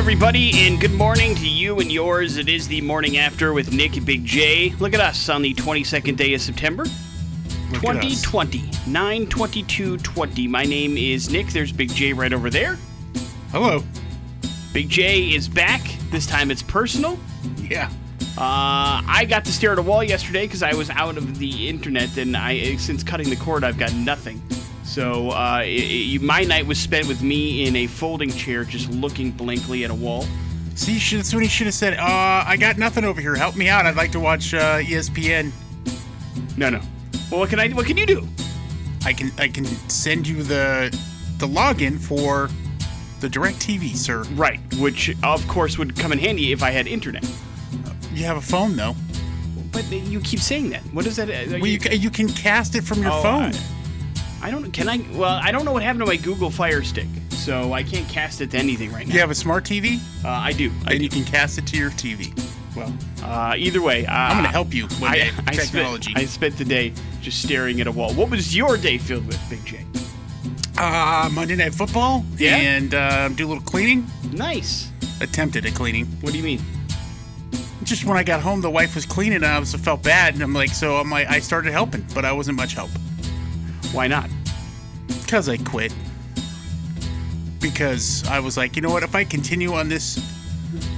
everybody, and good morning to you and yours. It is the morning after with Nick and Big J. Look at us on the 22nd day of September, Look at us. 2020, 9 20. My name is Nick. There's Big J right over there. Hello. Big J is back. This time it's personal. Yeah. Uh, I got to stare at a wall yesterday because I was out of the internet, and I since cutting the cord, I've got nothing. So uh, it, it- my night was spent with me in a folding chair, just looking blankly at a wall. See, should- that's when he should have said, uh, I got nothing over here. Help me out. I'd like to watch uh, ESPN. No, no. Well, what can I? What can you do? I can I can send you the the login for the DirecTV, sir. Right, which of course would come in handy if I had internet. You have a phone though. But you keep saying that. What is that? uh, Well, you, you can cast it from your Oh, phone. I, I don't. Can I? Well, I don't know what happened to my Google Fire Stick, so I can't cast it to anything right now. you have a smart TV, Uh, I do. I then do. you can cast it to your TV. Well, uh, either way, uh, I'm gonna help you with I, I technology. Spent, I spent the day just staring at a wall. What was your day filled with, Big J? Uh, Monday Night Football. Yeah? And uh, do a little cleaning. Nice. Attempted a cleaning. What do you mean? Just when I got home, the wife was cleaning, and I was felt bad, and I'm like, so I'm like, I started helping, but I wasn't much help. Why not? Because I quit. Because I was like, you know what? If I continue on this,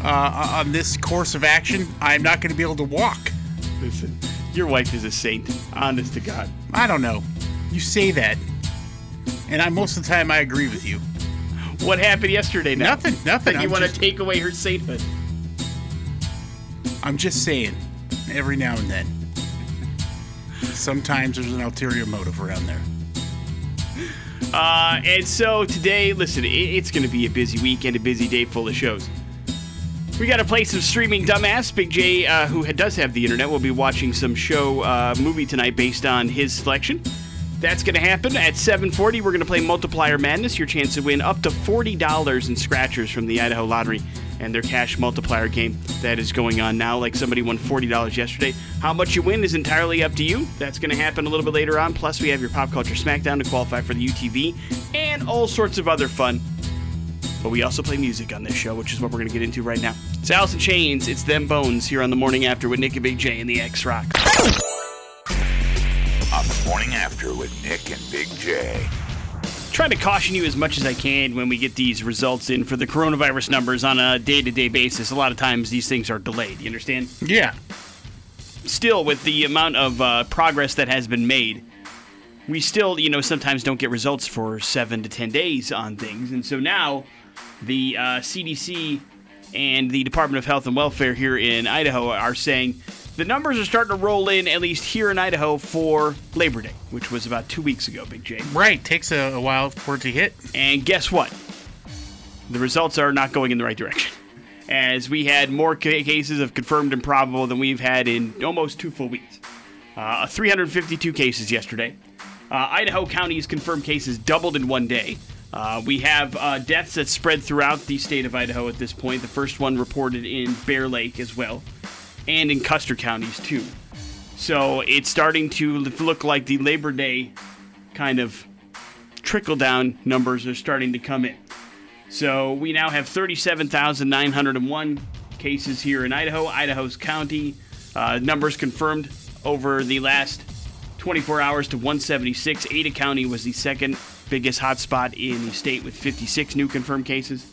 uh, on this course of action, I'm not going to be able to walk. Listen, your wife is a saint. Honest to God. I don't know. You say that, and I most of the time I agree with you. What happened yesterday? Now? Nothing, nothing. That you want to take away her sainthood? I'm just saying, every now and then. Sometimes there's an ulterior motive around there. Uh, and so today, listen, it, it's going to be a busy week and a busy day full of shows. We got to play some streaming dumbass. Big J, uh, who does have the internet, will be watching some show uh, movie tonight based on his selection. That's going to happen at 7:40. We're going to play Multiplier Madness. Your chance to win up to forty dollars in scratchers from the Idaho Lottery and their cash multiplier game that is going on now. Like somebody won forty dollars yesterday. How much you win is entirely up to you. That's going to happen a little bit later on. Plus, we have your pop culture smackdown to qualify for the UTV and all sorts of other fun. But we also play music on this show, which is what we're going to get into right now. It's Alice in Chains. It's Them Bones here on the morning after with Nick and Big J and the X Rock. on the morning after with Nick and Big J. trying to caution you as much as I can when we get these results in for the coronavirus numbers on a day to day basis. A lot of times these things are delayed. You understand? Yeah. Still, with the amount of uh, progress that has been made, we still, you know, sometimes don't get results for seven to ten days on things. And so now the uh, CDC and the Department of Health and Welfare here in Idaho are saying the numbers are starting to roll in, at least here in Idaho, for Labor Day, which was about two weeks ago, Big J. Right. Takes a, a while for it to hit. And guess what? The results are not going in the right direction. As we had more ca- cases of confirmed and probable than we've had in almost two full weeks. Uh, 352 cases yesterday. Uh, Idaho County's confirmed cases doubled in one day. Uh, we have uh, deaths that spread throughout the state of Idaho at this point. The first one reported in Bear Lake as well, and in Custer counties too. So it's starting to look like the Labor Day kind of trickle down numbers are starting to come in. So we now have 37,901 cases here in Idaho, Idaho's county. Uh, numbers confirmed over the last 24 hours to 176. Ada County was the second biggest hotspot in the state with 56 new confirmed cases.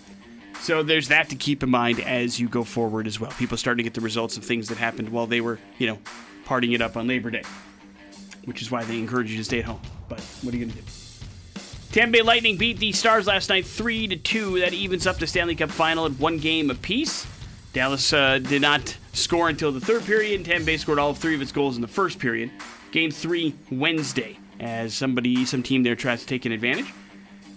So there's that to keep in mind as you go forward as well. People starting to get the results of things that happened while they were, you know, partying it up on Labor Day, which is why they encourage you to stay at home. But what are you going to do? Tampa Bay Lightning beat the Stars last night 3 to 2. That evens up the Stanley Cup final at one game apiece. Dallas uh, did not score until the third period, and Tampa Bay scored all three of its goals in the first period. Game three Wednesday, as somebody, some team there tries to take an advantage.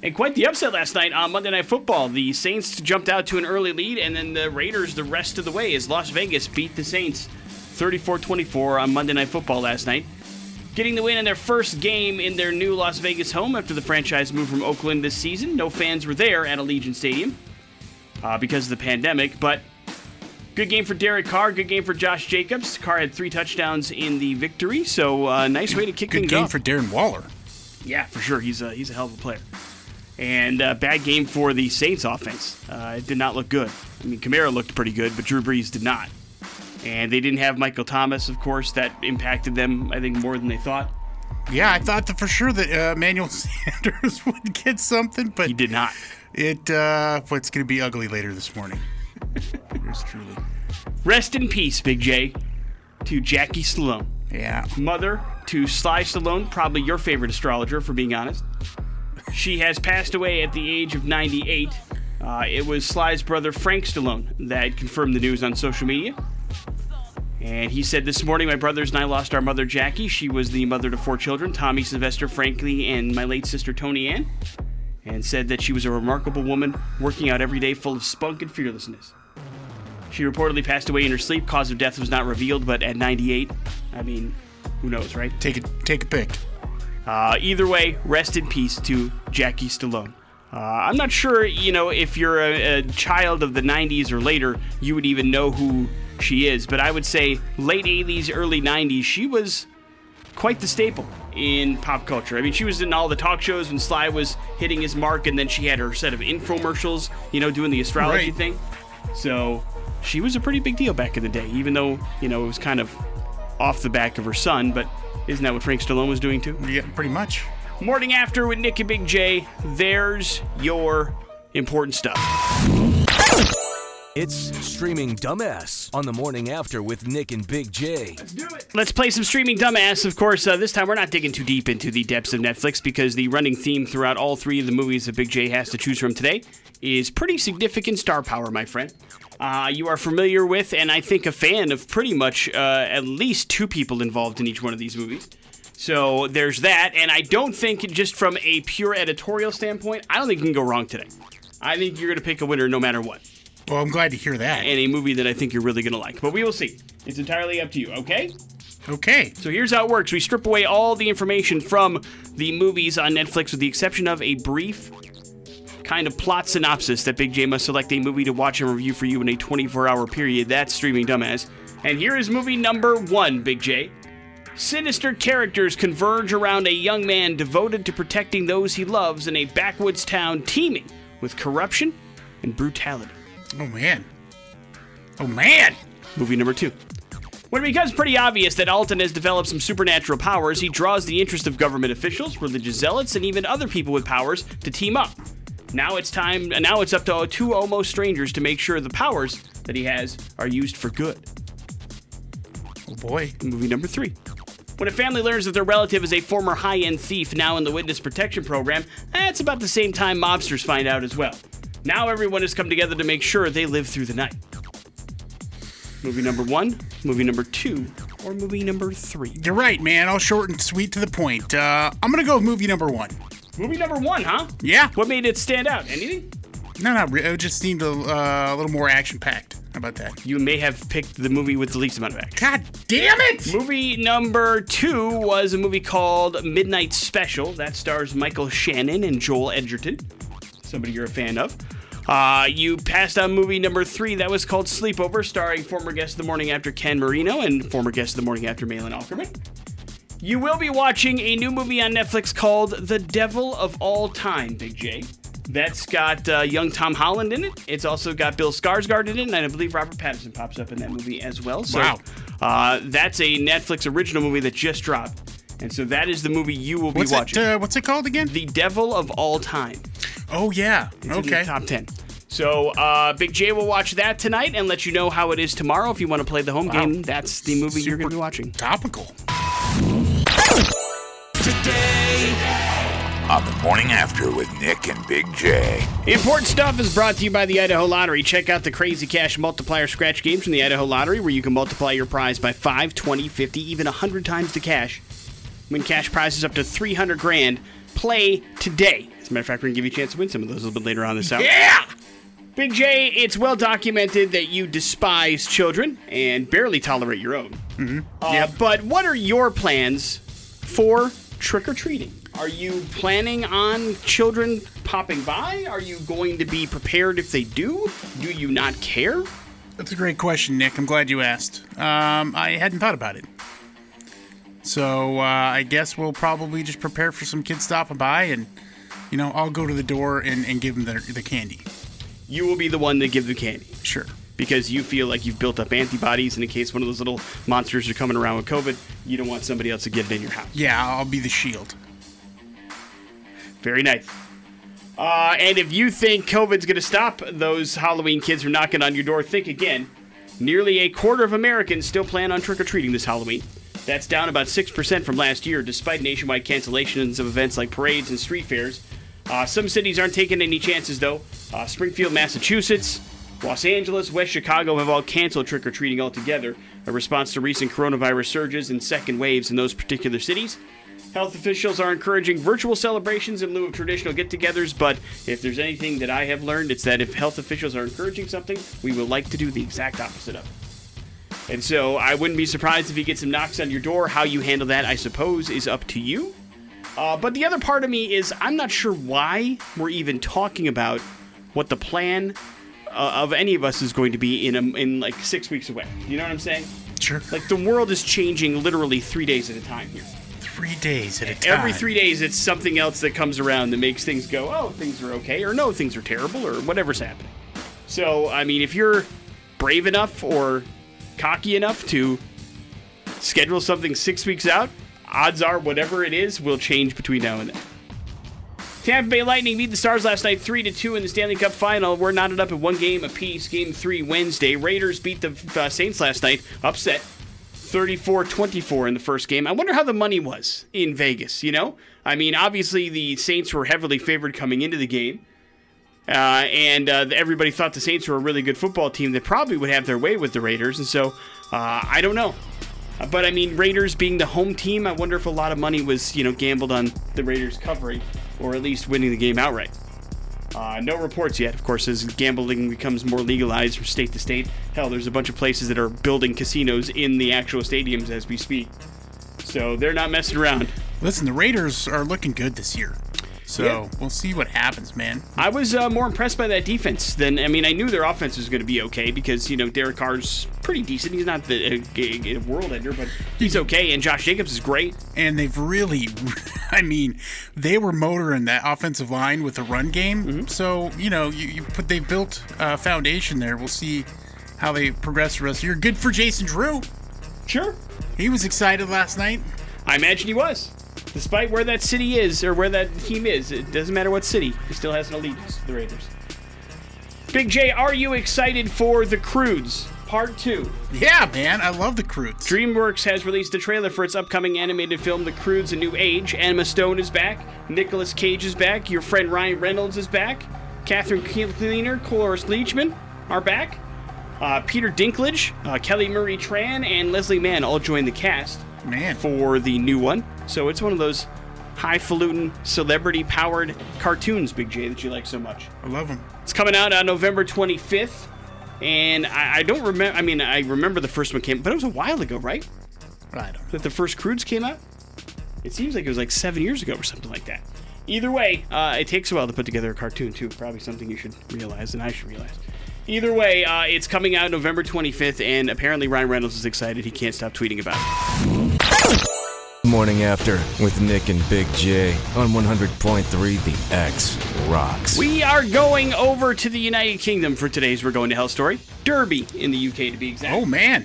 And quite the upset last night on Monday Night Football. The Saints jumped out to an early lead, and then the Raiders the rest of the way as Las Vegas beat the Saints 34 24 on Monday Night Football last night. Getting the win in their first game in their new Las Vegas home after the franchise moved from Oakland this season. No fans were there at Allegiant Stadium uh, because of the pandemic, but good game for Derek Carr. Good game for Josh Jacobs. Carr had three touchdowns in the victory, so uh, nice way to kick Good things off. Good game for Darren Waller. Yeah, for sure. He's a he's a hell of a player. And uh, bad game for the Saints offense. Uh, it did not look good. I mean, Kamara looked pretty good, but Drew Brees did not. And they didn't have Michael Thomas, of course. That impacted them, I think, more than they thought. Yeah, I thought for sure that uh, Emmanuel Sanders would get something, but He did not. it uh, it's going to be ugly later this morning. Yours truly. Rest in peace, Big J, to Jackie Stallone. Yeah. Mother to Sly Stallone, probably your favorite astrologer, for being honest. She has passed away at the age of 98. Uh, it was Sly's brother Frank Stallone that confirmed the news on social media. And he said this morning, my brothers and I lost our mother Jackie. She was the mother to four children Tommy, Sylvester, Frankly, and my late sister Toni Ann. And said that she was a remarkable woman, working out every day full of spunk and fearlessness. She reportedly passed away in her sleep. Cause of death was not revealed, but at 98, I mean, who knows, right? Take a take a pick. Uh, either way, rest in peace to Jackie Stallone. Uh, I'm not sure, you know, if you're a, a child of the 90s or later, you would even know who she is. But I would say late 80s, early 90s, she was quite the staple in pop culture. I mean, she was in all the talk shows when Sly was hitting his mark, and then she had her set of infomercials, you know, doing the astrology Right. thing. So she was a pretty big deal back in the day, even though, you know, it was kind of off the back of her son. But isn't that what Frank Stallone was doing too? Yeah, pretty much. Morning after with Nick and Big J. There's your important stuff. It's streaming dumbass on the morning after with Nick and Big J. Let's do it. Let's play some streaming dumbass. Of course, uh, this time we're not digging too deep into the depths of Netflix because the running theme throughout all three of the movies that Big J has to choose from today is pretty significant star power, my friend. Uh, you are familiar with, and I think a fan of pretty much uh, at least two people involved in each one of these movies. So there's that, and I don't think just from a pure editorial standpoint, I don't think you can go wrong today. I think you're going to pick a winner no matter what. Well, I'm glad to hear that. and a movie that I think you're really going to like. But we will see. It's entirely up to you, okay? Okay. So here's how it works we strip away all the information from the movies on Netflix with the exception of a brief kind of plot synopsis that Big J must select a movie to watch and review for you in a 24 hour period. That's streaming dumbass. And here is movie number one, Big J. Sinister characters converge around a young man devoted to protecting those he loves in a backwoods town teeming with corruption and brutality. Oh man. Oh man. Movie number two. When it becomes pretty obvious that Alton has developed some supernatural powers, he draws the interest of government officials, religious zealots, and even other people with powers to team up. Now it's time. Now it's up to two almost strangers to make sure the powers that he has are used for good. Oh boy. Movie number three. When a family learns that their relative is a former high end thief now in the witness protection program, that's about the same time mobsters find out as well. Now everyone has come together to make sure they live through the night. Movie number one, movie number two, or movie number three? You're right, man. All short and sweet to the point. Uh, I'm gonna go with movie number one. Movie number one, huh? Yeah. What made it stand out? Anything? No, no. It just seemed a, uh, a little more action packed. How about that? You may have picked the movie with the least amount of action. God damn it! Movie number two was a movie called Midnight Special. That stars Michael Shannon and Joel Edgerton. Somebody you're a fan of. Uh, you passed on movie number three. That was called Sleepover, starring former guest of the morning after Ken Marino and former guest of the morning after Malin Akerman. You will be watching a new movie on Netflix called The Devil of All Time, Big J. That's got uh, young Tom Holland in it. It's also got Bill Skarsgård in it, and I believe Robert Pattinson pops up in that movie as well. So, Wow. uh, that's a Netflix original movie that just dropped, and so that is the movie you will be What's watching. it? Uh, what's it called again? the Devil of All Time. oh yeah. It's Okay. top ten. So, uh, Big J will watch that tonight and let you know how it is tomorrow. If you want to play the home Wow. game, that's the movie you're going to be watching. Topical. On the morning after with Nick and Big J. Important stuff is brought to you by the Idaho Lottery. Check out the Crazy Cash multiplier scratch games from the Idaho Lottery where you can multiply your prize by 5, 20, 50, even 100 times the cash. Win cash prizes up to 300 grand. Play today. As a matter of fact, we're going to give you a chance to win some of those a little bit later on this hour. Yeah. Big J, it's well documented that you despise children and barely tolerate your own. Mm-hmm. Uh, But what are your plans for trick or treating? Are you planning on children popping by? Are you going to be prepared if they do? Do you not care? That's a great question, Nick. I'm glad you asked. Um, I hadn't thought about it. So uh, I guess we'll probably just prepare for some kids stopping by and you know, I'll go to the door and, and give them the, the candy. You will be the one to give the candy Sure. because you feel like you've built up antibodies, and in case one of those little monsters are coming around with COVID, you don't want somebody else to get it in your house. Yeah, I'll be the shield. Very nice. Uh, and if you think COVID's going to stop those Halloween kids from knocking on your door, think again. Nearly a quarter of Americans still plan on trick or treating this Halloween. That's down about 6% from last year, despite nationwide cancellations of events like parades and street fairs. Uh, some cities aren't taking any chances, though. Uh, Springfield, Massachusetts, Los Angeles, West Chicago have all canceled trick or treating altogether, a response to recent coronavirus surges and second waves in those particular cities. Health officials are encouraging virtual celebrations in lieu of traditional get togethers, but if there's anything that I have learned, it's that if health officials are encouraging something, we would like to do the exact opposite of it. And so I wouldn't be surprised if you get some knocks on your door. How you handle that, I suppose, is up to you. Uh, but the other part of me is I'm not sure why we're even talking about what the plan uh, of any of us is going to be in a, in like six weeks away. You know what I'm saying? Sure. Like the world is changing literally three days at a time here. Three days at a time. Every three days, it's something else that comes around that makes things go, oh, things are okay, or no, things are terrible, or whatever's happening. So, I mean, if you're brave enough or cocky enough to schedule something six weeks out, odds are whatever it is will change between now and then. Tampa Bay Lightning beat the Stars last night 3 to 2 in the Stanley Cup final. We're knotted up at one game apiece. Game 3 Wednesday. Raiders beat the uh, Saints last night. Upset 34 24 in the first game. I wonder how the money was in Vegas, you know? I mean, obviously the Saints were heavily favored coming into the game. Uh, and uh, everybody thought the Saints were a really good football team that probably would have their way with the Raiders. And so uh, I don't know. But I mean, Raiders being the home team, I wonder if a lot of money was, you know, gambled on the Raiders covering or at least winning the game outright. Uh, no reports yet, of course, as gambling becomes more legalized from state to state. Hell, there's a bunch of places that are building casinos in the actual stadiums as we speak. So they're not messing around. Listen, the Raiders are looking good this year. So Yeah. we'll see what happens, man. I was uh, more impressed by that defense than I mean. I knew their offense was going to be okay because you know Derek Carr's pretty decent. He's not the uh, world ender, but he's okay. And Josh Jacobs is great. And they've really, I mean, they were motoring that offensive line with the run game. Mm-hmm. So you know, you, you put they built a foundation there. We'll see how they progress the rest of the year. Good for Jason Drew. Sure, He was excited last night. I imagine he was. Despite where that city is or where that team is, it doesn't matter what city. He still has an allegiance to the Raiders. Big J, are you excited for the Croods Part Two? Yeah, man, I love the Croods. DreamWorks has released a trailer for its upcoming animated film, The Croods: A New Age. Emma Stone is back. Nicolas Cage is back. Your friend Ryan Reynolds is back. Catherine Keener, Cloris Leachman are back. Uh, Peter Dinklage, uh, Kelly Marie Tran, and Leslie Mann all joined the cast Man, for the new one. So it's one of those highfalutin, celebrity-powered cartoons, Big J, that you like so much. I love them. It's coming out on November 25th, and I, I don't remember. I mean, I remember the first one came, but it was a while ago, right? I don't know. That the first Croods came out. It seems like it was like seven years ago or something like that. Either way, uh, it takes a while to put together a cartoon too. Probably something you should realize, and I should realize. Either way, uh, it's coming out November 25th, and apparently Ryan Reynolds is excited. He can't stop tweeting about it. Morning After with Nick and Big J on 100.3 The X Rocks. We are going over to the United Kingdom for today's We're Going to Hell story. Derby in the UK, to be exact. Oh man,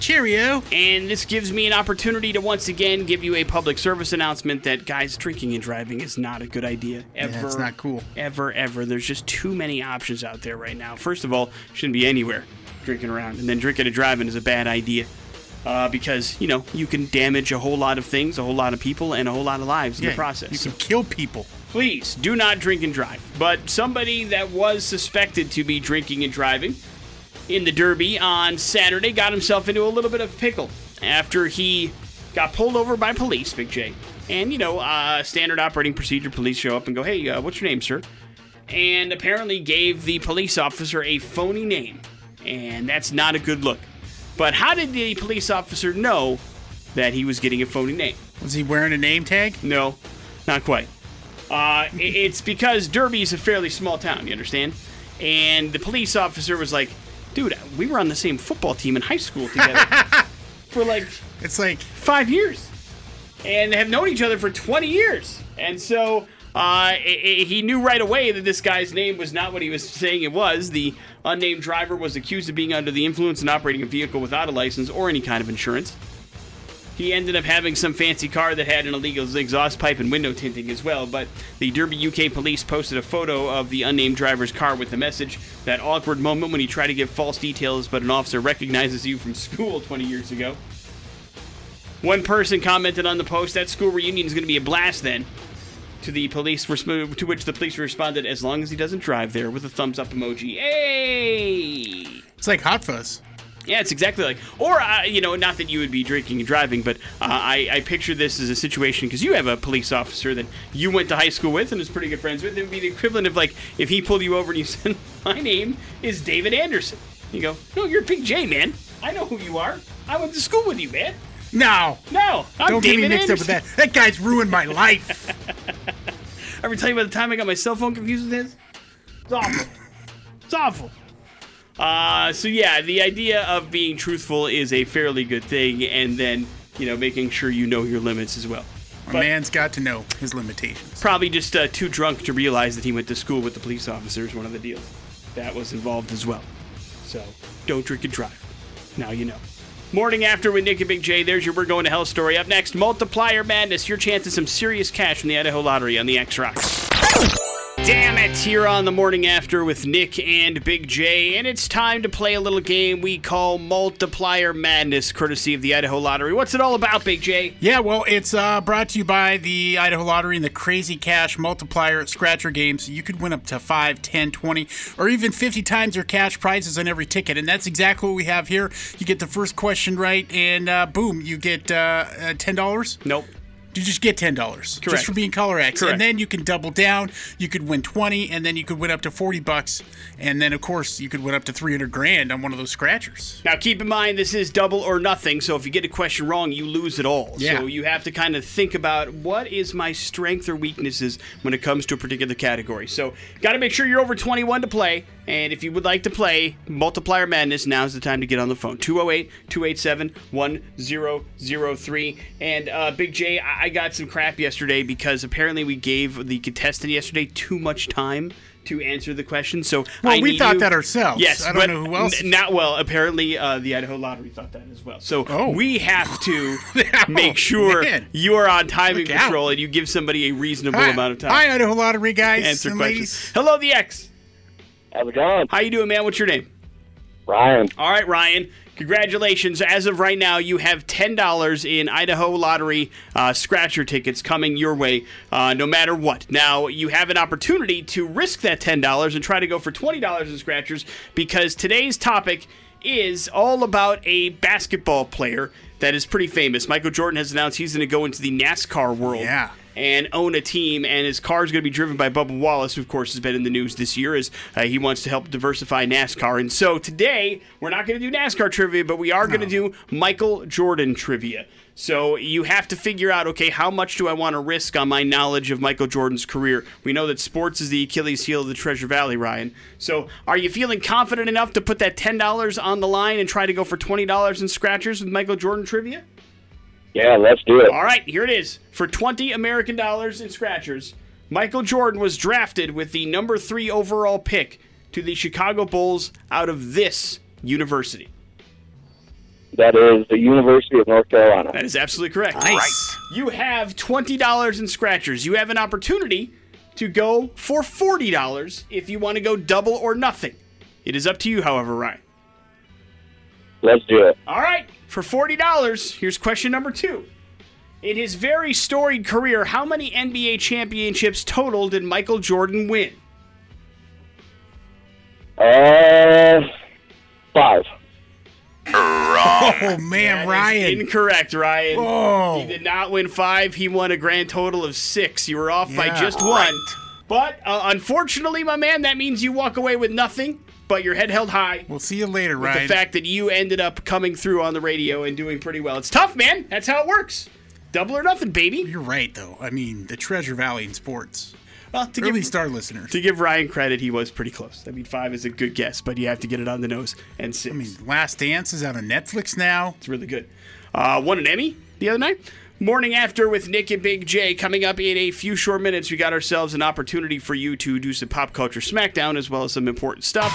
cheerio. And this gives me an opportunity to once again give you a public service announcement that guys drinking and driving is not a good idea. Ever. Yeah, it's not cool. Ever, ever. There's just too many options out there right now. First of all, shouldn't be anywhere drinking around. And then drinking and driving is a bad idea. Uh, because, you know, you can damage a whole lot of things, a whole lot of people, and a whole lot of lives in the process. you can kill people. please do not drink and drive. But somebody that was suspected to be drinking and driving in the Derby on Saturday got himself into a little bit of pickle after he got pulled over by police, Big J. And, you know, uh, standard operating procedure police show up and go, hey, uh, what's your name, sir? And apparently gave the police officer a phony name. And that's not a good look. But how did the police officer know that he was getting a phony name? Was he wearing a name tag? No, not quite. Uh, it's because Derby is a fairly small town, you understand? And the police officer was like, dude, we were on the same football team in high school together for like It's like five years and they have known each other for 20 years. And so uh, i- i- he knew right away that this guy's name was not what he was saying it was. The unnamed driver was accused of being under the influence and operating a vehicle without a license or any kind of insurance. He ended up having some fancy car that had an illegal exhaust pipe and window tinting as well. But the Derby UK police posted a photo of the unnamed driver's car with the message that awkward moment when you try to give false details, but an officer recognizes you from school 20 years ago. One person commented on the post that school reunion is going to be a blast then. To the police, resp- to which the police responded, as long as he doesn't drive there, with a thumbs up emoji. Hey! It's like Hot Fuzz. Yeah, it's exactly like, or uh, you know, not that you would be drinking and driving, but uh, I, I picture this as a situation because you have a police officer that you went to high school with and is pretty good friends with. It would be the equivalent of like if he pulled you over and you said, "My name is David Anderson." You go, "No, you're Big J, man. I know who you are. I went to school with you, man." No. No, I'm Don't David get me mixed Anderson. up with that. That guy's ruined my life. I Ever tell you about the time I got my cell phone confused with his? It's awful. It's awful. Uh, so yeah, the idea of being truthful is a fairly good thing, and then you know making sure you know your limits as well. A But- man's got to know his limitations. Probably just uh, too drunk to realize that he went to school with the police officers. One of the deals that was involved as well. So don't drink and drive. Now you know. Morning after with Nick and Big J. There's your We're Going to Hell story. Up next, Multiplier Madness. Your chance at some serious cash from the Idaho Lottery on the X Rocks. Damn it, here on the morning after with Nick and Big J, and it's time to play a little game we call Multiplier Madness, courtesy of the Idaho Lottery. What's it all about, Big J? Yeah, well, it's uh, brought to you by the Idaho Lottery and the Crazy Cash Multiplier Scratcher games. You could win up to 5, 10, 20, or even 50 times your cash prizes on every ticket. And that's exactly what we have here. You get the first question right, and uh, boom, you get uh, uh, $10. Nope. You just get ten dollars just for being color X, Correct. and then you can double down. You could win twenty, and then you could win up to forty bucks, and then of course you could win up to three hundred grand on one of those scratchers. Now, keep in mind, this is double or nothing, so if you get a question wrong, you lose it all. Yeah. So you have to kind of think about what is my strength or weaknesses when it comes to a particular category. So, got to make sure you're over 21 to play. And if you would like to play Multiplier Madness, now's the time to get on the phone. 208 287 1003. And uh, Big J, I I got some crap yesterday because apparently we gave the contestant yesterday too much time to answer the question. So Well, I we thought you- that ourselves. Yes, I don't know who else. n- not well. Apparently, uh, the Idaho Lottery thought that as well. So Oh. we have to make sure man. you are on timing Look out. control and you give somebody a reasonable Hi, amount of time Hi, Idaho Lottery guys answer and questions. ladies. Hello, the X. How's it going? How you doing, man? What's your name? Ryan. All right, Ryan. Congratulations. As of right now, you have $10 in Idaho Lottery uh, scratcher tickets coming your way uh, no matter what. Now, you have an opportunity to risk that $10 and try to go for $20 in scratchers because today's topic is all about a basketball player that is pretty famous. Michael Jordan has announced he's going to go into the NASCAR world Yeah. And own a team, and his car is going to be driven by Bubba Wallace, who of course has been in the news this year as uh, he wants to help diversify NASCAR. And so today we're not going to do NASCAR trivia, but we are going to do Michael Jordan trivia. So you have to figure out, okay, how much do I want to risk on my knowledge of Michael Jordan's career? We know that sports is the Achilles heel of the Treasure Valley, Ryan. So are you feeling confident enough to put that ten dollars on the line and try to go for twenty dollars in scratchers with Michael Jordan trivia? Yeah, let's do it. All right, here it is. For 20 American dollars in scratchers, Michael Jordan was drafted with the number three overall pick to the Chicago Bulls out of this university. That is the University of North Carolina. That is absolutely correct. Nice. You have $20 in scratchers. You have an opportunity to go for $40 if you want to go double or nothing. It is up to you, however, Ryan. Let's do it. All right, for $40, here's question number two. In his very storied career, how many NBA championships total did Michael Jordan win? Uh, five. Oh man, That is Ryan. Incorrect, Ryan. Oh. He did not win five. He won a grand total of six. You were off by Yeah, just one. But uh, unfortunately, my man, that means you walk away with nothing but your head held high. We'll see you later, The Ryan. fact that you ended up coming through on the radio and doing pretty well. It's tough, man. That's how it works. Double or nothing, baby. You're right, though. I mean, the Treasure Valley in sports. Well, to Early give, star listeners. to give Ryan credit, he was pretty close. I mean, five is a good guess, but you have to get it on the nose. And six. I mean, Last Dance is out on Netflix now. It's really good. Uh, won an Emmy the other night Morning after with Nick and Big J. Coming up in a few short minutes, we got ourselves an opportunity for you to do some pop culture smackdown as well as some important stuff.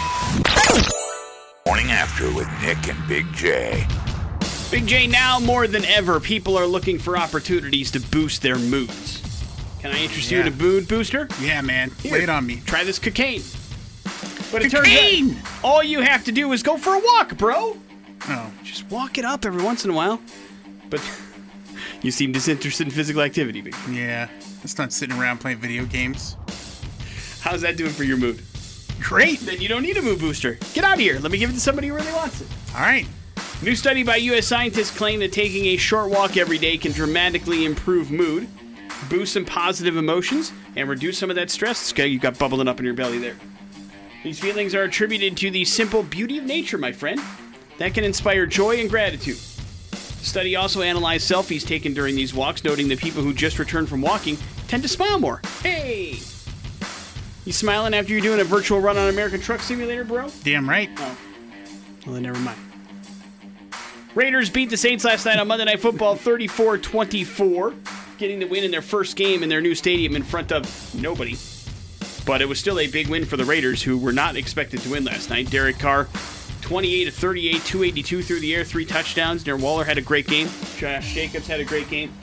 Morning after with Nick and Big J. Big J, now more than ever, people are looking for opportunities to boost their moods. Can I interest you in a mood booster? Yeah, man. Here, Lay it on me. Try this cocaine. But it Cocaine! turns out all you have to do is go for a walk, bro. Oh, Just walk it up every once in a while. But you seem disinterested in physical activity, Big. yeah. It's not sitting around playing video games. How's that doing for your mood? Great. Then you don't need a mood booster. Get out of here. Let me give it to somebody who really wants it. All right. New study by U.S. scientists claim that taking a short walk every day can dramatically improve mood, boost some positive emotions, and reduce some of that stress you've got bubbling up in your belly there. These feelings are attributed to the simple beauty of nature, my friend, that can inspire joy and gratitude. The study also analyzed selfies taken during these walks, noting that people who just returned from walking tend to smile more. Hey! You smiling after you're doing a virtual run on American Truck Simulator, bro? Damn right. Oh. Well, then never mind. Raiders beat the Saints last night on Monday Night Football 34 24, getting the win in their first game in their new stadium in front of nobody. But it was still a big win for the Raiders, who were not expected to win last night. Derek Carr, 28 to 38, 282 through the air, three touchdowns. Darren Waller had a great game. Josh Jacobs had a great game.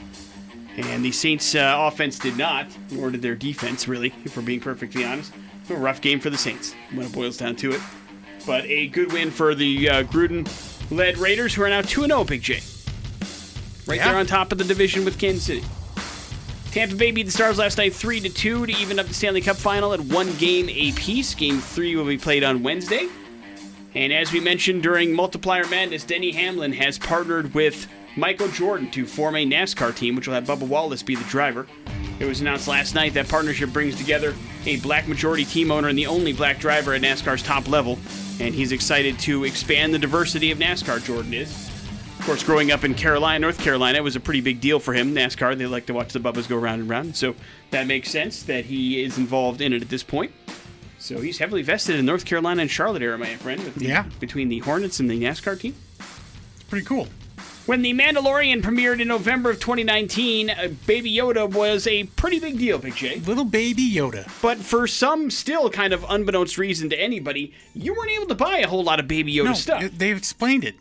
And the Saints' uh, offense did not, nor did their defense, really, if we're being perfectly honest. A rough game for the Saints, when it boils down to it. But a good win for the uh, Gruden led Raiders, who are now 2 0, Big J. Right Yeah. there on top of the division with Kansas City. Tampa Bay beat the Stars last night 3 to 2 to even up the Stanley Cup final at one game apiece. Game 3 will be played on Wednesday. And as we mentioned during Multiplier Madness, Denny Hamlin has partnered with Michael Jordan to form a NASCAR team, which will have Bubba Wallace be the driver. It was announced last night that partnership brings together a black majority team owner and the only black driver at NASCAR's top level. And he's excited to expand the diversity of NASCAR, Jordan is. Of course, growing up in Carolina, North Carolina, it was a pretty big deal for him. NASCAR, they like to watch the Bubbas go round and round. So that makes sense that he is involved in it at this point. So he's heavily vested in North Carolina and Charlotte area, my friend. with the- Yeah. Between the Hornets and the NASCAR team. It's pretty cool. When The Mandalorian premiered in November of 2019, uh, Baby Yoda was a pretty big deal, Big J. Little baby Yoda. But for some still kind of unbeknownst reason to anybody, you weren't able to buy a whole lot of Baby Yoda No, stuff. they've explained it.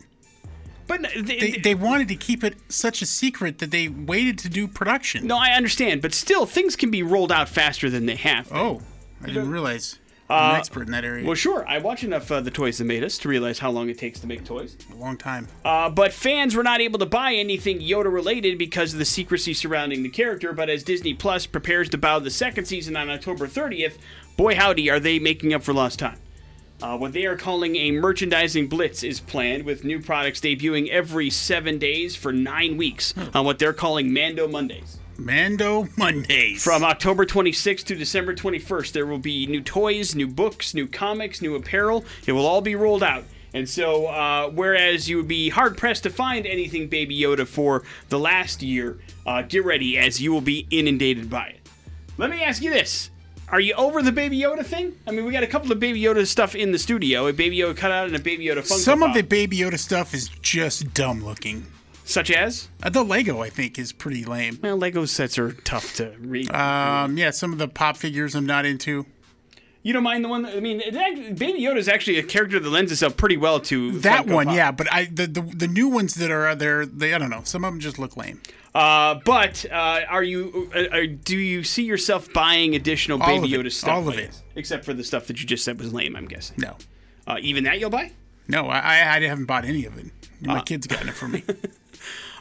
but no, They, they wanted to keep it such a secret that they waited to do production. no, I understand, but still, things can be rolled out faster than they have. Oh, I didn't realize. I'm an expert in that area. Well, sure, I watch enough uh, the toys that made us to realize how long it takes to make toys. a long time. Uh, but fans were not able to buy anything Yoda related because of the secrecy surrounding the character. But as Disney Plus prepares to bow the second season on October 30th, boy howdy, are they making up for lost time. Uh, what they are calling a merchandising blitz is planned, with new products debuting every seven days for nine weeks on what they're calling Mando Mondays. Mando Mondays. From October 26th to December 21st, there will be new toys, new books, new comics, new apparel. It will all be rolled out. And so, uh, whereas you would be hard pressed to find anything Baby Yoda for the last year, uh, get ready as you will be inundated by it. Let me ask you this. Are you over the Baby Yoda thing? I mean, we got a couple of Baby Yoda stuff in the studio. A Baby Yoda cutout and a Baby Yoda Funko Some of Pop. the Baby Yoda stuff is just dumb looking. Such as? Uh, the Lego, I think, is pretty lame. Well, Lego sets are tough to read. Um, yeah, some of the pop figures I'm not into. You don't mind the one? I mean, it, Baby Yoda is actually a character that lends itself pretty well to That Funko one, Pop. yeah, but I the, the the new ones that are there, they I don't know. Some of them just look lame. Uh, but uh, are you? Uh, uh, do you see yourself buying additional All Baby it. Yoda stuff? All of it. except for the stuff that you just said was lame. I'm guessing. No, Uh, even that you'll buy. no, I I haven't bought any of it. My kid's gotten it for me.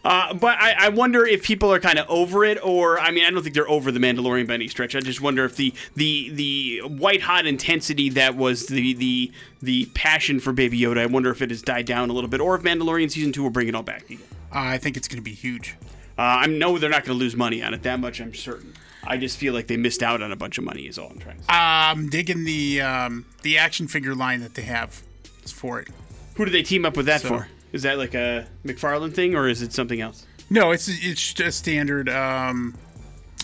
Uh, but I, I wonder if people are kind of over it, or I mean, I don't think they're over the Mandalorian by any stretch. I just wonder if the the the white hot intensity that was the the the passion for Baby Yoda. I wonder if it has died down a little bit, or if Mandalorian season two will bring it all back again. Uh, I think it's going to be huge. Uh, I know they're not going to lose money on it. That much I'm certain. I just feel like they missed out on a bunch of money. Is all I'm trying to say. I'm digging the um, the action figure line that they have for it. Who do they team up with that So- for? Is that like a McFarlane thing, or is it something else? No, it's it's just standard. Um,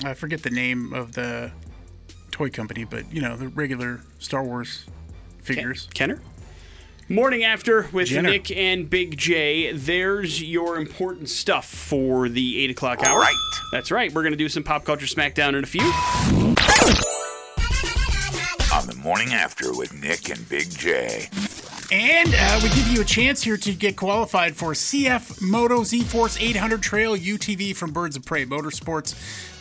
I forget the name of the toy company, but you know the regular Star Wars figures. Kenner? Morning after with Jenner. Nick and Big J. There's your important stuff for the 8 o'clock hour. Right. That's right. We're going to do some pop culture smackdown in a few. On the morning after with Nick and Big J. And uh, we give you a chance here to get qualified for CF Moto Z Force 800 Trail UTV from Birds of Prey Motorsports.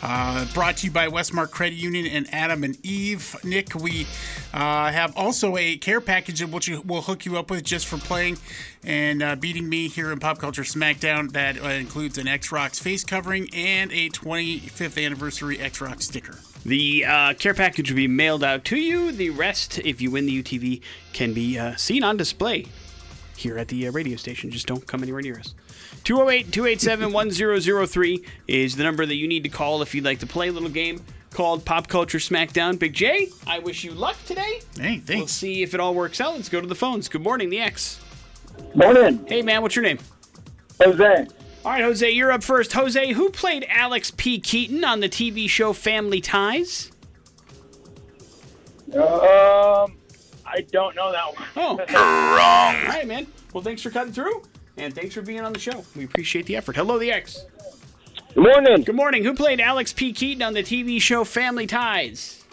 Uh, brought to you by Westmark Credit Union and Adam and Eve. Nick, we uh, have also a care package which we'll hook you up with just for playing and uh, beating me here in Pop Culture Smackdown. That uh, includes an X Rocks face covering and a 25th anniversary X Rocks sticker. The uh, care package will be mailed out to you. The rest, if you win the UTV, can be uh, seen on display here at the uh, radio station. Just don't come anywhere near us. 208 287 1003 is the number that you need to call if you'd like to play a little game called Pop Culture Smackdown. Big J, I wish you luck today. Hey, We'll thanks. see if it all works out. Let's go to the phones. Good morning, the X. Morning, Hey, man, what's your name? Jose. All right, Jose, you're up first. Jose, who played Alex P. Keaton on the TV show Family Ties? Um, I don't know that one. Oh, Wrong. All right, man. Well, thanks for cutting through, and thanks for being on the show. We appreciate the effort. Hello, the X. Good morning. Good morning. Who played Alex P. Keaton on the TV show Family Ties?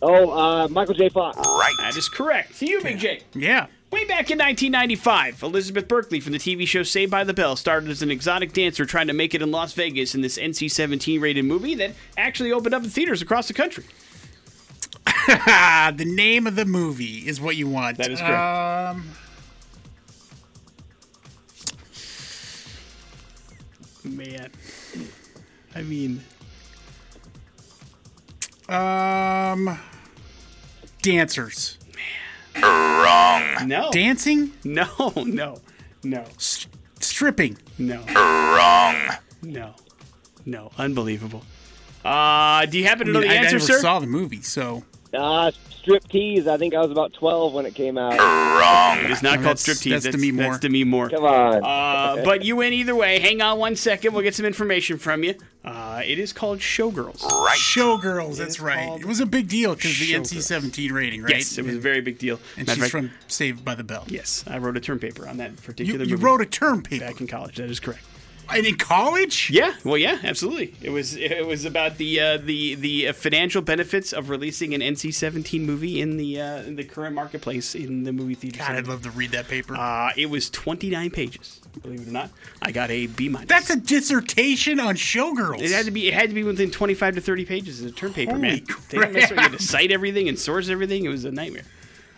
Oh, uh, Michael J. Fox. Right. That is correct. To you, Big J. Yeah. Way back in 1995, Elizabeth Berkley from the TV show Saved by the Bell started as an exotic dancer trying to make it in Las Vegas in this NC 17 rated movie that actually opened up in theaters across the country. The name of the movie is what you want. That is correct. Um, Man. I mean, um, dancers. Man, wrong. no. Dancing? No, no, no, S- stripping. no, Wrong. no, no. Unbelievable. Uh, do you happen to I, know mean, the I answer, never sir? saw the movie, so Uh, strip tease. I think I was about 12 when it came out. It Wrong. is not No, called that's- striptease. that's Demi Moore. That's Demi Moore. Come on. Uh, but you win either way. Hang on one second. We'll get some information from you. Uh, it is called Showgirls. Right. Showgirls. That's right. It was a big deal because the NC-17 rating, right? Yes, it was a very big deal. And Matter she's fact- from Saved by the Bell. Yes, I wrote a term paper on that particular you movie wrote a term paper. back in college. That is correct. And in college? Yeah, well, yeah, absolutely. It was it was about the uh, the the uh, financial benefits of releasing an NC-17 movie in the uh, in the current marketplace in the movie theater. God, I'd love to read that paper. Uh, it was 29 pages. Believe it or not, I got a B minus. That's a dissertation on Showgirls. It had to be. It had to be within 25 to 30 pages as a term paper, Holy man. They around. You had to cite everything and source everything. It was a nightmare.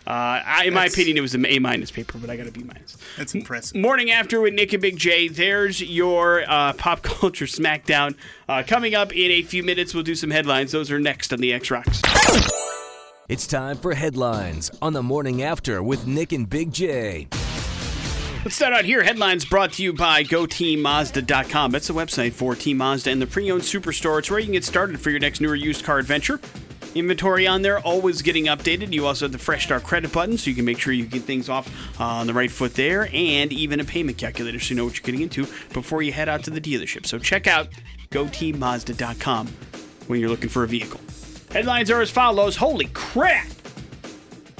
Uh, I, in my opinion, it was an A minus paper, but I got a B minus. That's impressive. Morning after with Nick and Big J. There's your uh, pop culture smackdown. Uh, coming up in a few minutes, we'll do some headlines. Those are next on the X Rocks. It's time for headlines on the morning after with Nick and Big J. Let's start out here. Headlines brought to you by GoTeamMazda.com. That's the website for Team Mazda and the pre-owned superstore. It's where you can get started for your next newer used car adventure. Inventory on there, always getting updated. You also have the Fresh Start credit button, so you can make sure you get things off uh, on the right foot there, and even a payment calculator, so you know what you're getting into before you head out to the dealership. So check out GoTeamMazda.com when you're looking for a vehicle. Headlines are as follows: Holy crap!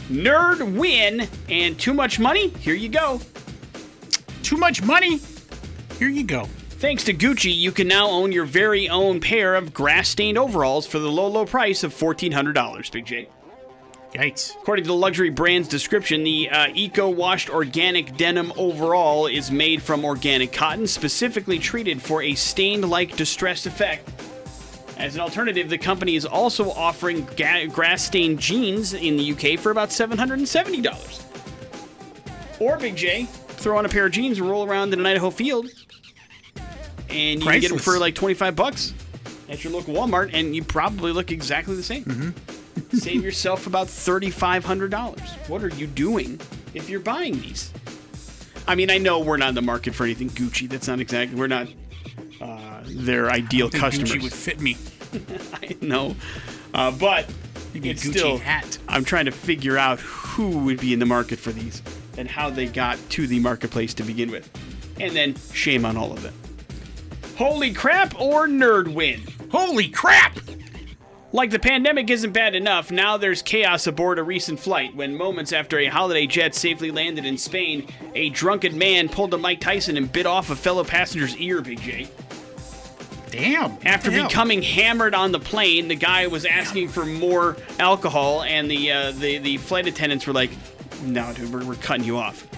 Nerd win and too much money. Here you go. Too much money? Here you go. Thanks to Gucci, you can now own your very own pair of grass stained overalls for the low, low price of $1,400, Big J. Yikes. According to the luxury brand's description, the uh, eco washed organic denim overall is made from organic cotton, specifically treated for a stained like distressed effect. As an alternative, the company is also offering ga- grass stained jeans in the UK for about $770. Or, Big J, throw on a pair of jeans and roll around in an Idaho field, and you can get them for like 25 bucks at your local Walmart, and you probably look exactly the same. Mm-hmm. Save yourself about $3,500. What are you doing if you're buying these? I mean, I know we're not in the market for anything Gucci. That's not exactly, we're not uh, their ideal think customers. Gucci would fit me. I know. Uh, but it's Gucci still, hat. I'm trying to figure out who would be in the market for these and how they got to the marketplace to begin with. And then shame on all of them. Holy crap or nerd win? Holy crap! Like the pandemic isn't bad enough, now there's chaos aboard a recent flight when moments after a holiday jet safely landed in Spain, a drunken man pulled a Mike Tyson and bit off a fellow passenger's ear, Big J. Damn. After Damn. becoming hammered on the plane, the guy was asking for more alcohol, and the uh, the the flight attendants were like, "No, dude, we're, we're cutting you off."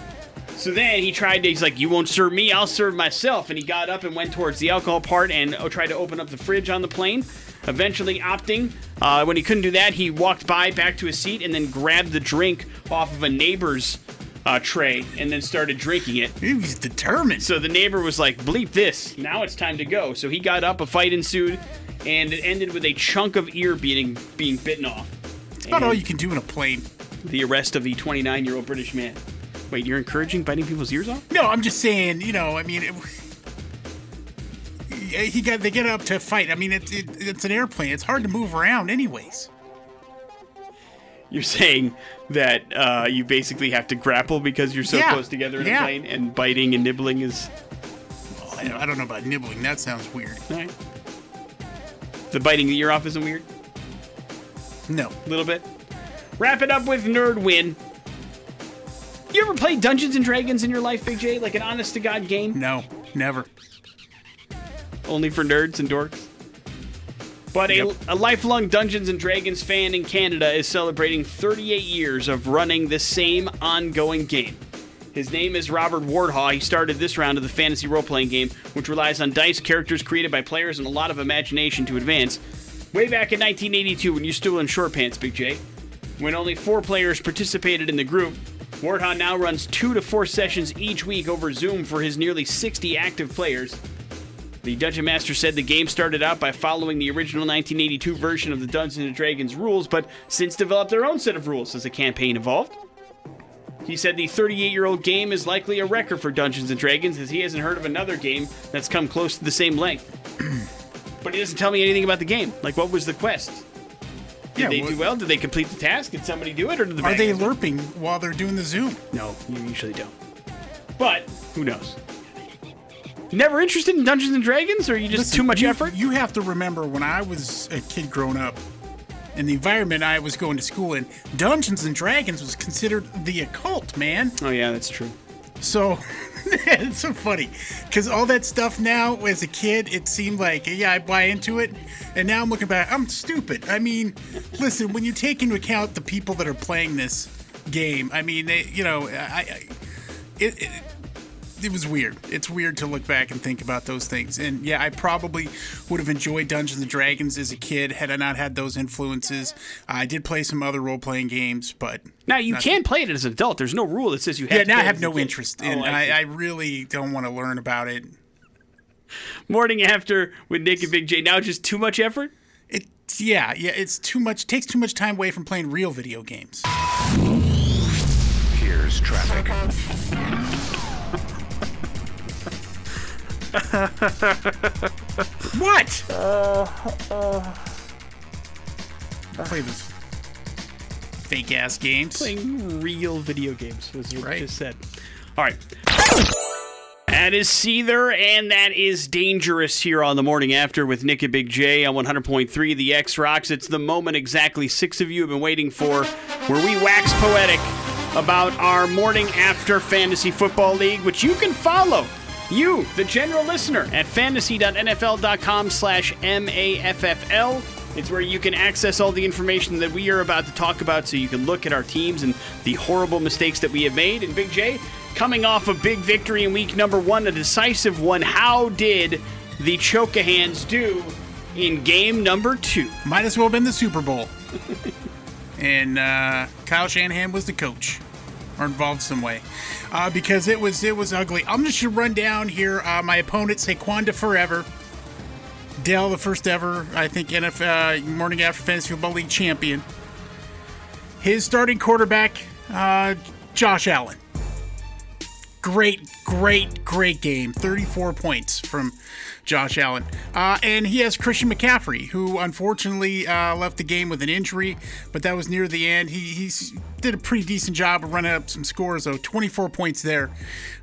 So then he tried to. He's like, "You won't serve me, I'll serve myself." And he got up and went towards the alcohol part and oh, tried to open up the fridge on the plane. Eventually, opting uh, when he couldn't do that, he walked by back to his seat and then grabbed the drink off of a neighbor's uh, tray and then started drinking it. He was determined. So the neighbor was like, bleep this. Now it's time to go. So he got up, a fight ensued, and it ended with a chunk of ear being, being bitten off. That's about all you can do in a plane. The arrest of the 29 year old British man. Wait, you're encouraging biting people's ears off? No, I'm just saying, you know, I mean, it, he got they get up to fight. I mean, it, it, it's an airplane. It's hard to move around, anyways. You're saying that uh, you basically have to grapple because you're so Yeah, close together in a plane, and biting and nibbling is. Well, I, don't- I don't know about nibbling. That sounds weird. Right. The biting the ear off isn't weird? No. A little bit? Wrap it up with Nerd Win. You ever played Dungeons and Dragons in your life, Big J? Like an honest to God game? No. Never. only for nerds and dorks. But a, a lifelong Dungeons and Dragons fan in Canada is celebrating 38 years of running the same ongoing game. His name is Robert Wardhaugh. He started this round of the fantasy role playing game, which relies on dice, characters created by players, and a lot of imagination to advance. Way back in 1982, when you still in short pants, Big J, when only four players participated in the group, Wardhaugh now runs two to four sessions each week over Zoom for his nearly 60 active players. The Dungeon Master said the game started out by following the original 1982 version of the Dungeons and Dragons rules, but since developed their own set of rules as the campaign evolved. He said the 38 year old game is likely a record for Dungeons and Dragons, as he hasn't heard of another game that's come close to the same length. but he doesn't tell me anything about the game. Like, what was the quest? Did Yeah, they what- do well? Did they complete the task? Did somebody do it, or did the Are they guys do it? LARPing while they're doing the Zoom? No, you usually don't. But who knows? Never interested in Dungeons and Dragons, or you just Listen, too much you- effort? You have to remember when I was a kid growing up, in the environment I was going to school in, Dungeons and Dragons was considered the occult, man. oh yeah, that's true. So it's so funny because all that stuff now, as a kid, it seemed like yeah, I buy into it, and now I'm looking back, I'm stupid. I mean, listen, when you take into account the people that are playing this game, I mean, they, you know, I, I it, it it was weird. It's weird to look back and think about those things. And yeah, I probably would have enjoyed Dungeons and Dragons as a kid had I not had those influences. I did play some other role playing games, but Now you not- can play it as an adult. There's no rule that says you have. Yeah, to now I have no kid. interest Oh, in. I I. I really don't want to learn about it. Morning after with Nick and Big J. Now just too much effort. It's yeah, yeah. It's too much. Takes too much time away from playing real video games. Here's traffic. What? Uh, uh, uh. Play this fake ass games. Playing real video games was what Right. you just said. All right. That is Seether, and that is Dangerous here on the morning after with Nick and Big J on 100.3 The X Rocks. It's the moment exactly six of you have been waiting for where we wax poetic about our morning after fantasy football league, which you can follow. You, the general listener, at fantasy.nfl.com slash MAFFL. It's where you can access all the information that we are about to talk about so you can look at our teams and the horrible mistakes that we have made. And Big J, coming off a big victory in week number one, a decisive one, how did the Chokahans do in game number two? Might as well have been the Super Bowl. and uh, Kyle Shanahan was the coach, or involved some way, uh, because it was it was ugly. I'm just gonna run down here. Uh, my opponent, Saquonda Forever, Dell, the first ever, I think, NFL uh, Morning After Fantasy Football League champion. His starting quarterback, uh, Josh Allen. Great, great, great game. 34 points from Josh Allen. Uh, and he has Christian McCaffrey, who unfortunately uh, left the game with an injury, but that was near the end. He he's, did a pretty decent job of running up some scores, though. 24 points there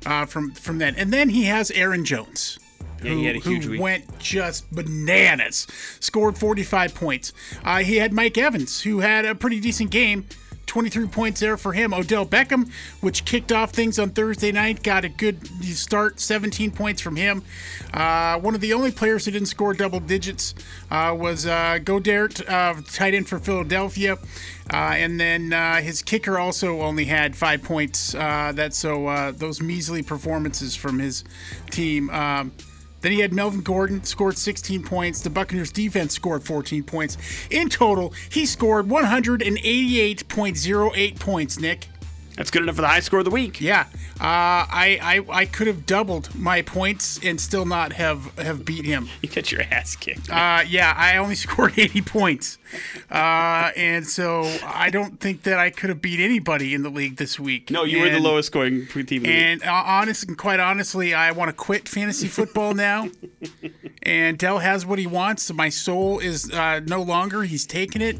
uh, from, from that. And then he has Aaron Jones. Yeah, he had a who week. went just bananas. Scored 45 points. Uh, he had Mike Evans, who had a pretty decent game. 23 points there for him. Odell Beckham, which kicked off things on Thursday night, got a good start. 17 points from him. Uh, one of the only players who didn't score double digits uh, was uh, Goedert, uh, tight end for Philadelphia. Uh, and then uh, his kicker also only had five points. Uh, that's so those measly performances from his team. Um, then he had Melvin Gordon scored 16 points. The Buccaneers defense scored 14 points. In total, he scored 188.08 points, Nick. That's good enough for the high score of the week. Yeah. Uh, I, I I could have doubled my points and still not have, have beat him. You got your ass kicked. Uh, yeah, I only scored 80 points. Uh, and so I don't think that I could have beat anybody in the league this week. no, you were the lowest scoring team. And uh, honest and quite honestly, I want to quit fantasy football now. and Dell has what he wants. My soul is uh, no longer. He's taken it,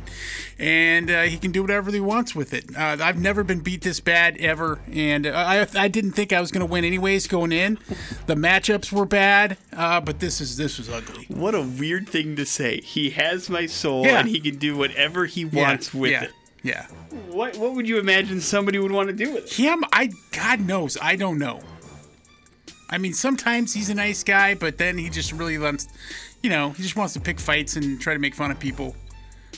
and uh, he can do whatever he wants with it. Uh, I've never been beat this bad ever, and uh, I I didn't think I was going to win anyways going in. The matchups were bad, uh, but this is this was ugly. What a weird thing to say. He has my soul, Yeah. and he can do whatever he Yeah, wants with yeah, it. Yeah. What What would you imagine somebody would want to do with it? Him, I God knows, I don't know. I mean, sometimes he's a nice guy, but then he just really wants, you know, he just wants to pick fights and try to make fun of people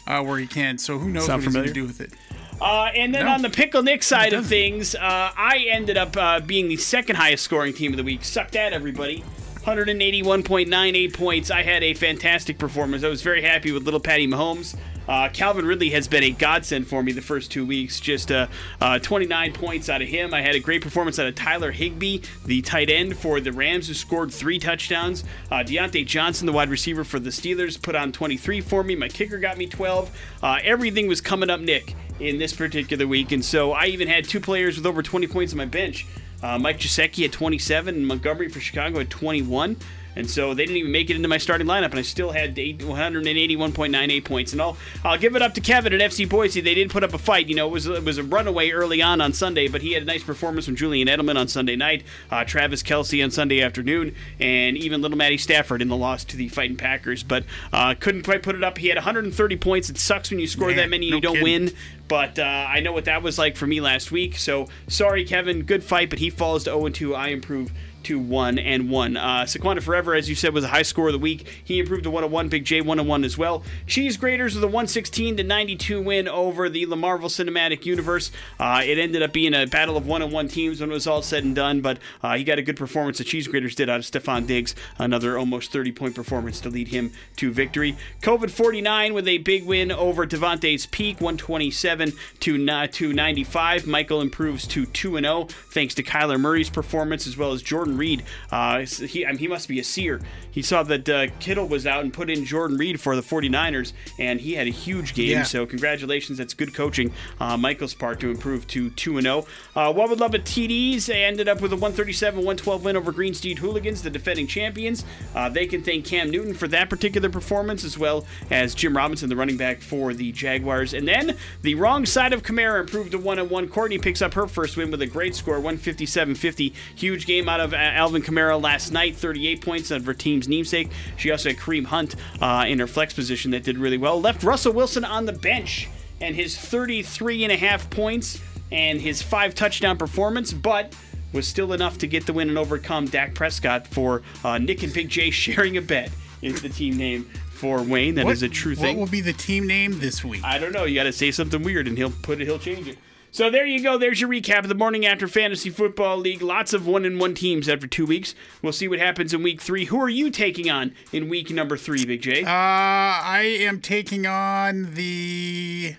uh, where he can. So who knows Sound what familiar? he's gonna do with it? Uh, and then No. on the Pickle Nick side of things, uh, I ended up uh, being the second highest scoring team of the week. Suck that, everybody. 181.98 points. I had a fantastic performance. I was very happy with little Patty Mahomes. Uh, Calvin Ridley has been a godsend for me the first two weeks. Just uh, uh, 29 points out of him. I had a great performance out of Tyler Higbee, the tight end for the Rams, who scored three touchdowns. Uh, Diontae Johnson, the wide receiver for the Steelers, put on 23 for me. My kicker got me 12. Uh, everything was coming up, Nick, in this particular week. And so I even had two players with over 20 points on my bench. Uh, Mike Gesicki at 27 and Montgomery for Chicago at 21. And so they didn't even make it into my starting lineup, and I still had 181.98 points. And I'll I'll give it up to Kevin at FC Boise. They did put up a fight. You know, it was it was a runaway early on on Sunday, but he had a nice performance from Julian Edelman on Sunday night, uh, Travis Kelce on Sunday afternoon, and even little Matty Stafford in the loss to the Fighting Packers. But uh, couldn't quite put it up. He had 130 points. It sucks when you score Yeah, that many and no you don't kidding. win. But uh, I know what that was like for me last week. So sorry, Kevin. Good fight, but he falls to 0 2. I improve to 1 and 1. Uh, Forever, as you said, was a high score of the week. He improved to 101. Big J 101 as well. Cheese Graders with a 116 to 92 win over the Marvel Cinematic Universe. Uh, it ended up being a battle of one on one teams when it was all said and done, but uh, he got a good performance. The Cheese Graders did out of Stefon Diggs, another almost 30 point performance to lead him to victory. COVID 49 with a big win over Devontae's Peak, 127 to, na- to 95. Michael improves to 2 and 0 thanks to Kyler Murray's performance as well as Jordan Reed. Uh, he, I mean, he must be a seer. He saw that uh, Kittle was out and put in Jordan Reed for the 49ers, and he had a huge game. Yeah. So congratulations, that's good coaching uh, Michael's part to improve to 2 0. Uh, what would love at TDs? They ended up with a 137-112 win over Green Steed Hooligans, the defending champions. Uh, they can thank Cam Newton for that particular performance, as well as Jim Robinson, the running back for the Jaguars. And then the wrong side of Kamara improved to 1 1. Courtney picks up her first win with a great score, 157-50. Huge game out of Alvin Kamara last night, 38 points out of her team's namesake. She also had Kareem Hunt uh, in her flex position that did really well. Left Russell Wilson on the bench and his 33 and a half points and his five touchdown performance, but was still enough to get the win and overcome Dak Prescott for uh, Nick and Big J sharing a bet is the team name for Wayne. That is a true thing. What will be the team name this week? I don't know. You got to say something weird, and he'll put it. He'll change it. So there you go. There's your recap of the morning after fantasy football league. Lots of one and one teams after two weeks. We'll see what happens in week three. Who are you taking on in week number three, Big J? Uh, I am taking on the.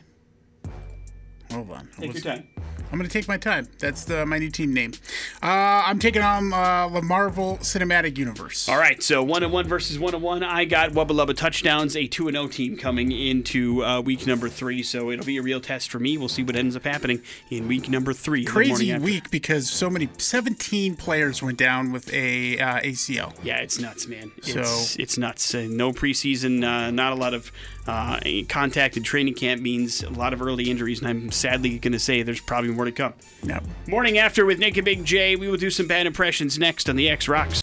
Hold on. Take your time. I'm going to take my time. That's the, my new team name. Uh, I'm taking on uh, the Marvel Cinematic Universe. All right, so one and one versus one and one. I got Wubba Lubba touchdowns, a two and zero team coming into uh, week number three. So it'll be a real test for me. We'll see what ends up happening in week number three. Crazy week because so many 17 players went down with a uh, ACL. Yeah, it's nuts, man. It's, So- it's nuts. No preseason, uh, not a lot of uh, contact and training camp means a lot of early injuries, and I'm sadly going to say there's probably more to come. No. Morning after with Nick and Big J. We will do some bad impressions next on the X Rocks.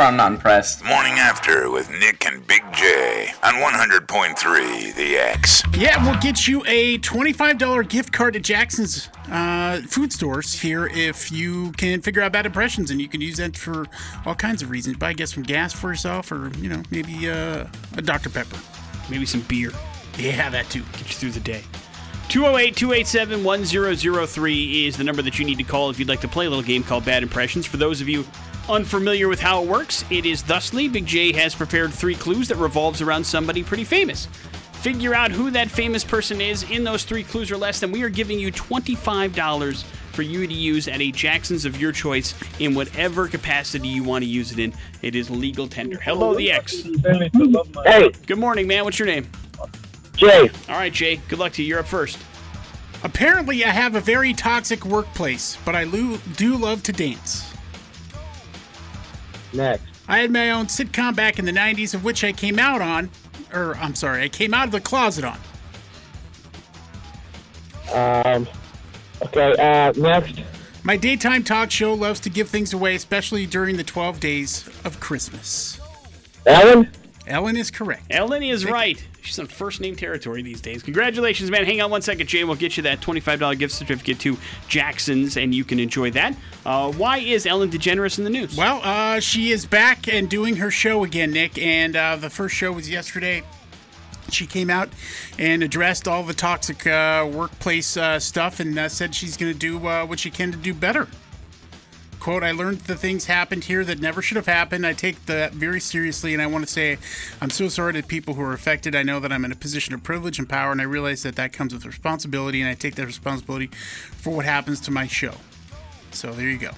I'm not impressed. Morning After with Nick and Big J on 100.3 The X. Yeah, we'll get you a $25 gift card to Jackson's uh, food stores here if you can figure out bad impressions, and you can use that for all kinds of reasons. Buy, get some gas for yourself, or, you know, maybe uh, a Dr. Pepper. Maybe some beer. Yeah, that too. Get you through the day. 208 287 1003 is the number that you need to call if you'd like to play a little game called Bad Impressions. For those of you unfamiliar with how it works, it is thusly Big J has prepared three clues that revolves around somebody pretty famous. Figure out who that famous person is in those three clues or less, then we are giving you $25 for you to use at a Jackson's of your choice in whatever capacity you want to use it in. It is legal tender. Hello, the X. Hey, Good morning, man. What's your name? Jay. All right, Jay. Good luck to you. You're up first. Apparently, I have a very toxic workplace, but I lo- do love to dance. Next. I had my own sitcom back in the 90s, of which I came out on, or I'm sorry, I came out of the closet on. Um. Okay. Uh. Next. My daytime talk show loves to give things away, especially during the 12 days of Christmas. Ellen. Ellen is correct. Ellen is right. She's on first name territory these days. Congratulations, man. Hang on one second, Jay. We'll get you that $25 gift certificate to Jackson's, and you can enjoy that. Uh, why is Ellen DeGeneres in the news? Well, uh, she is back and doing her show again, Nick. And uh, the first show was yesterday. She came out and addressed all the toxic uh, workplace uh, stuff and uh, said she's going to do uh, what she can to do better. Quote, I learned the things happened here that never should have happened. I take that very seriously, and I want to say I'm so sorry to people who are affected. I know that I'm in a position of privilege and power, and I realize that that comes with responsibility, and I take that responsibility for what happens to my show. So there you go.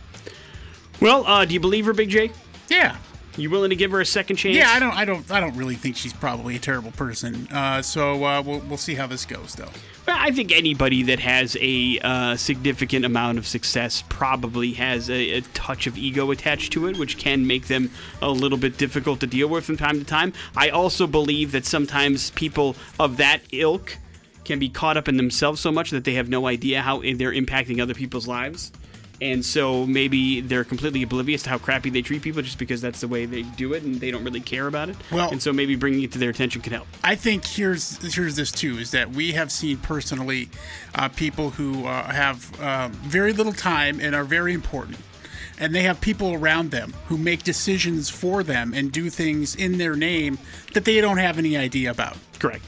Well, uh, do you believe her, Big J? Yeah, You willing to give her a second chance? Yeah, I don't, I don't, I don't really think she's probably a terrible person. Uh, so uh, we'll, we'll see how this goes, though. Well, I think anybody that has a uh, significant amount of success probably has a, a touch of ego attached to it, which can make them a little bit difficult to deal with from time to time. I also believe that sometimes people of that ilk can be caught up in themselves so much that they have no idea how they're impacting other people's lives. And so maybe they're completely oblivious to how crappy they treat people just because that's the way they do it and they don't really care about it. Well- and so maybe bringing it to their attention can help. I think here's here's this too is that we have seen personally uh, people who uh, have uh, very little time and are very important, and they have people around them who make decisions for them and do things in their name that they don't have any idea about. Correct.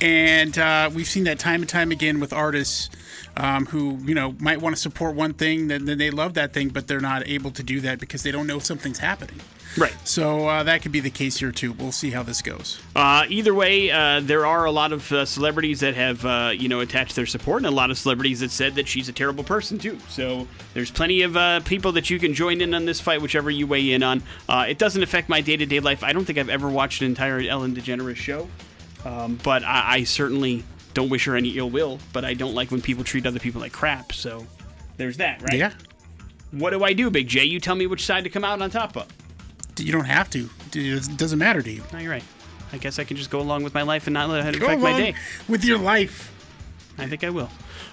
And uh, we've seen that time and time again with artists um, who, you know, might want to support one thing, then, then they love that thing, but they're not able to do that because they don't know something's happening. Right. So uh, that could be the case here too. We'll see how this goes. Uh, either way, uh, there are a lot of uh, celebrities that have, uh, you know, attached their support, and a lot of celebrities that said that she's a terrible person too. So there's plenty of uh, people that you can join in on this fight, whichever you weigh in on. Uh, it doesn't affect my day-to-day life. I don't think I've ever watched an entire Ellen DeGeneres show, um, but I, I certainly don't wish her any ill will. But I don't like when people treat other people like crap. So there's that, right? Yeah. What do I do, Big J? You tell me which side to come out on top of. You don't have to. It doesn't matter to you. No, you're right. I guess I can just go along with my life and not let it affect my day. with your life. I think I will.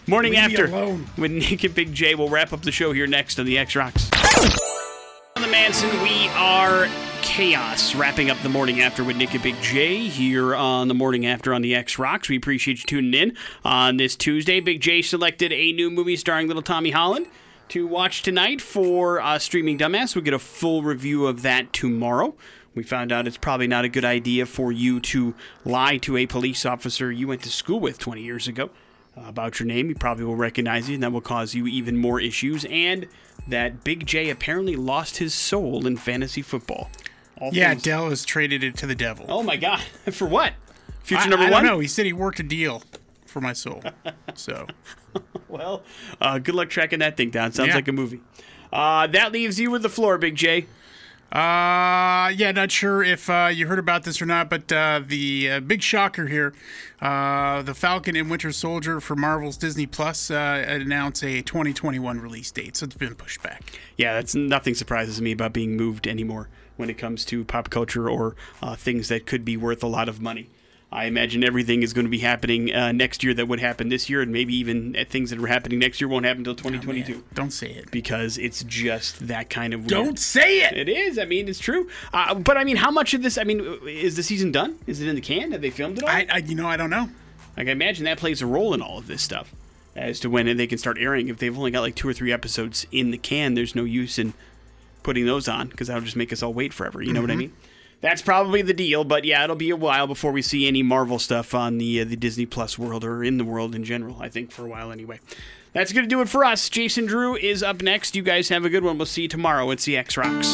Morning Leave after alone. with Nick and Big J. We'll wrap up the show here next on the X Rocks. On the Manson, we are chaos. Wrapping up the morning after with Nick and Big J here on the morning after on the X Rocks. We appreciate you tuning in on this Tuesday. Big J selected a new movie starring little Tommy Holland to watch tonight for uh, Streaming Dumbass. We'll get a full review of that tomorrow. We found out it's probably not a good idea for you to lie to a police officer you went to school with 20 years ago uh, about your name. He probably will recognize you, and that will cause you even more issues. And that Big J apparently lost his soul in fantasy football. All Yeah, things- Dell has traded it to the devil. Oh my God! For what? Future I, number I one. don't know. He said he worked a deal for my soul. So Well, uh, good luck tracking that thing down. Sounds Yeah. like a movie. Uh, that leaves you with the floor, Big J. Uh, yeah, not sure if uh, you heard about this or not, but uh, the uh, big shocker here uh, the Falcon and Winter Soldier for Marvel's Disney Plus uh, announced a 2021 release date, so it's been pushed back. Yeah, that's nothing surprises me about being moved anymore when it comes to pop culture or uh, things that could be worth a lot of money. I imagine everything is going to be happening uh, next year that would happen this year, and maybe even uh, things that are happening next year won't happen until 2022 Don't say it. because it's just that kind of weird. Don't say it. It is. I mean, it's true. Uh, but I mean, how much of this? I mean, is the season done? Is it in the can? Have they filmed it all? I, I, you know, I don't know. Like I imagine that plays a role in all of this stuff as to when they can start airing. If they've only got like two or three episodes in the can, there's no use in putting those on because that'll just make us all wait forever. You know what I mean? That's probably the deal, but yeah, it'll be a while before we see any Marvel stuff on the uh, the Disney Plus world or in the world in general. I think for a while anyway. That's gonna do it for us. Jason Drew is up next. You guys have a good one. We'll see you tomorrow at CX Rocks.